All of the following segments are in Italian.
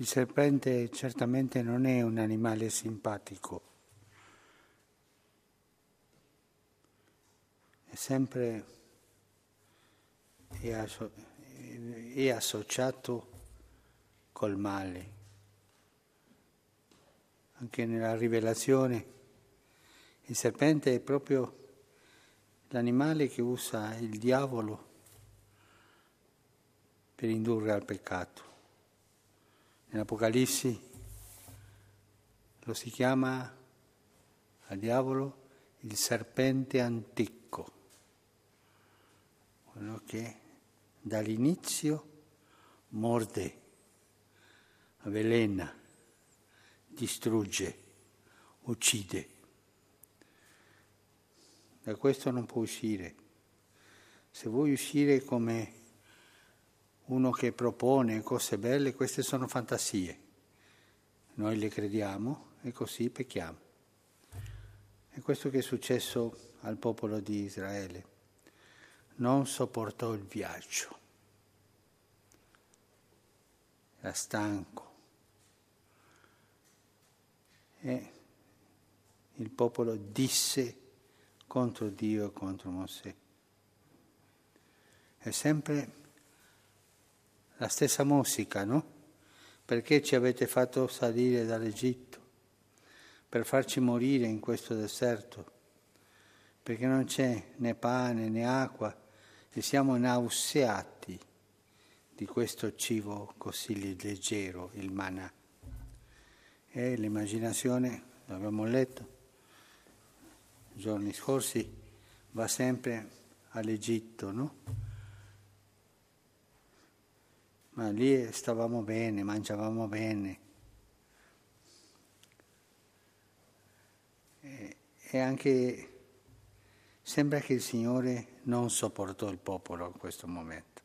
Il serpente certamente non è un animale simpatico, è sempre è, asso- è associato col male. Anche nella rivelazione il serpente è proprio l'animale che usa il diavolo per indurre al peccato. Nell'Apocalisse lo si chiama al diavolo il serpente antico, quello che dall'inizio morde, avvelena, distrugge, uccide. Da questo non può uscire. Se vuoi uscire come uno che propone cose belle, queste sono fantasie. Noi le crediamo e così pecchiamo. È questo che è successo al popolo di Israele. Non sopportò il viaggio. Era stanco. E il popolo disse contro Dio e contro Mosè. È sempre la stessa musica, no? Perché ci avete fatto salire dall'Egitto? Per farci morire in questo deserto? Perché non c'è né pane né acqua e siamo nauseati di questo cibo così leggero, il manà. E l'immaginazione, l'abbiamo letto giorni scorsi, va sempre all'Egitto, no? Ma lì stavamo bene, mangiavamo bene. E, anche sembra che il Signore non sopportò il popolo in questo momento.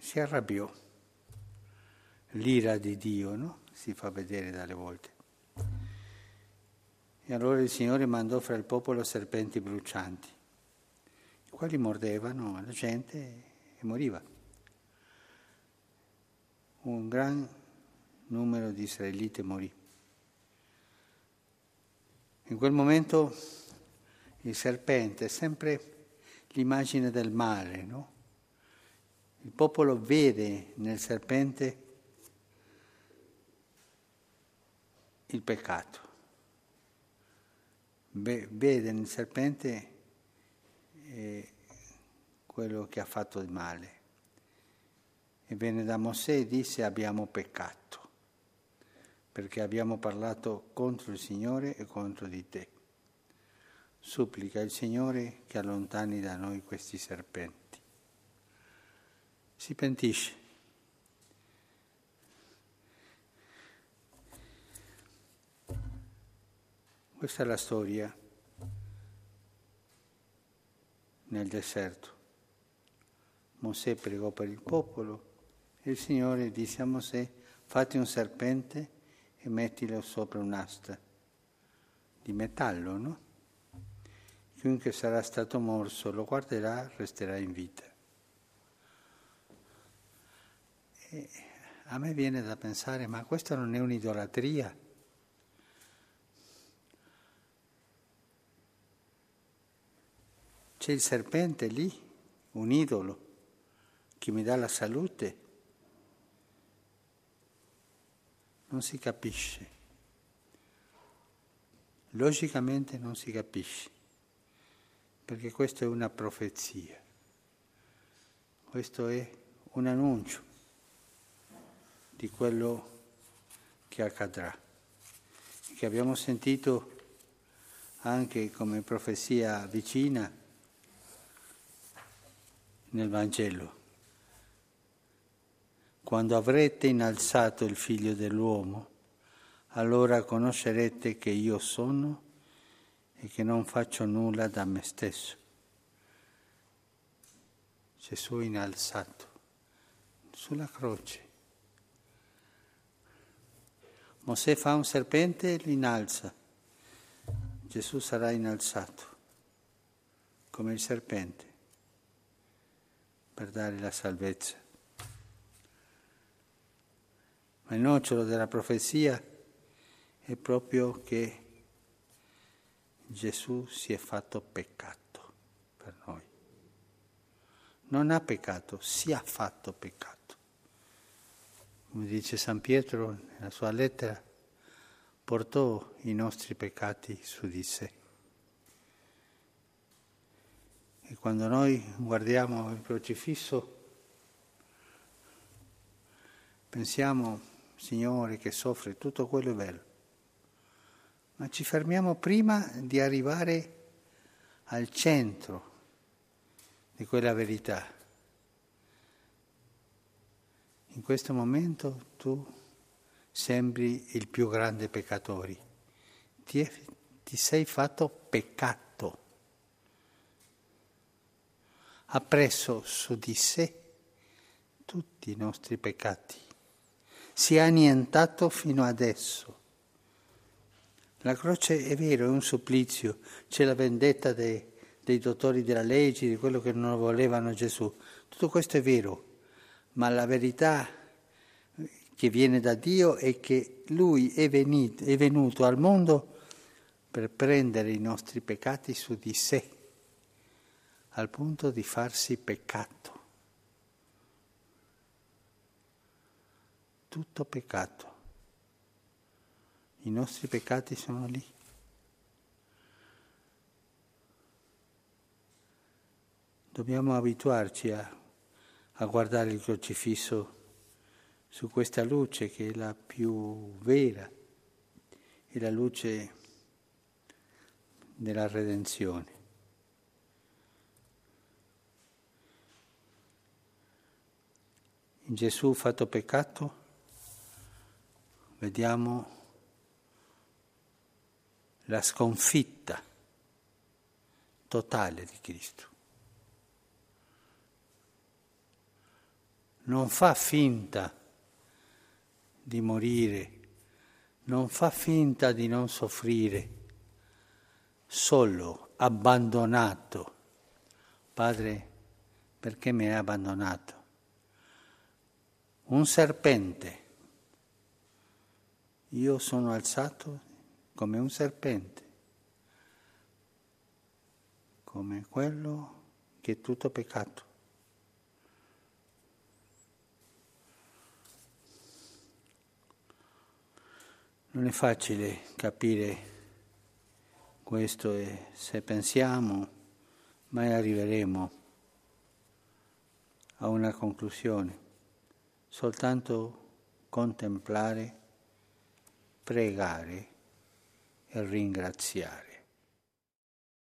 Si arrabbiò. L'ira di Dio, no? Si fa vedere dalle volte. E allora il Signore mandò fra il popolo serpenti brucianti, i quali mordevano la gente e moriva un gran numero di israeliti morì. In quel momento il serpente è sempre l'immagine del male, no? Il popolo vede nel serpente il peccato, vede nel serpente eh, quello che ha fatto di male. E venne da Mosè e disse abbiamo peccato, perché abbiamo parlato contro il Signore e contro di te. Supplica il Signore che allontani da noi questi serpenti. Si pentisce. Questa è la storia nel deserto. Mosè pregò per il popolo il Signore disse a Mosè, fatti un serpente e mettilo sopra un'asta di metallo, no? Chiunque sarà stato morso lo guarderà, resterà in vita. E a me viene da pensare, ma questa non è un'idolatria? C'è il serpente lì, un idolo, che mi dà la salute non si capisce. Logicamente non si capisce, perché questa è una profezia, questo è un annuncio di quello che accadrà, che abbiamo sentito anche come profezia vicina nel Vangelo. Quando avrete innalzato il figlio dell'uomo, allora conoscerete che io sono e che non faccio nulla da me stesso. Gesù innalzato sulla croce. Mosè fa un serpente e lo innalza. Gesù sarà innalzato come il serpente per dare la salvezza. Ma il nocciolo della profezia è proprio che Gesù si è fatto peccato per noi. Non ha peccato, si è fatto peccato. Come dice San Pietro nella sua lettera, portò i nostri peccati su di sé. E quando noi guardiamo il crocifisso, pensiamo, Signore, che soffre, tutto quello è bello. Ma ci fermiamo prima di arrivare al centro di quella verità. In questo momento tu sembri il più grande peccatore, ti, è, ti sei fatto peccato, ha preso su di sé tutti i nostri peccati, si è annientato fino adesso la croce è vero, è un supplizio, c'è la vendetta dei, dei dottori della legge, di quello che non volevano Gesù. Tutto questo è vero, ma la verità che viene da Dio è che Lui è, venito, è venuto al mondo per prendere i nostri peccati su di sé, al punto di farsi peccato. Tutto peccato. I nostri peccati sono lì. Dobbiamo abituarci a, a guardare il crocifisso su questa luce che è la più vera, è la luce della redenzione. Gesù fatto peccato vediamo la sconfitta totale di Cristo. Non fa finta di morire, non fa finta di non soffrire, solo abbandonato. Padre, perché mi hai abbandonato? Un serpente. Io sono alzato come un serpente, come quello che è tutto peccato. Non è facile capire questo e se pensiamo mai arriveremo a una conclusione, soltanto contemplare, pregare e ringraziare.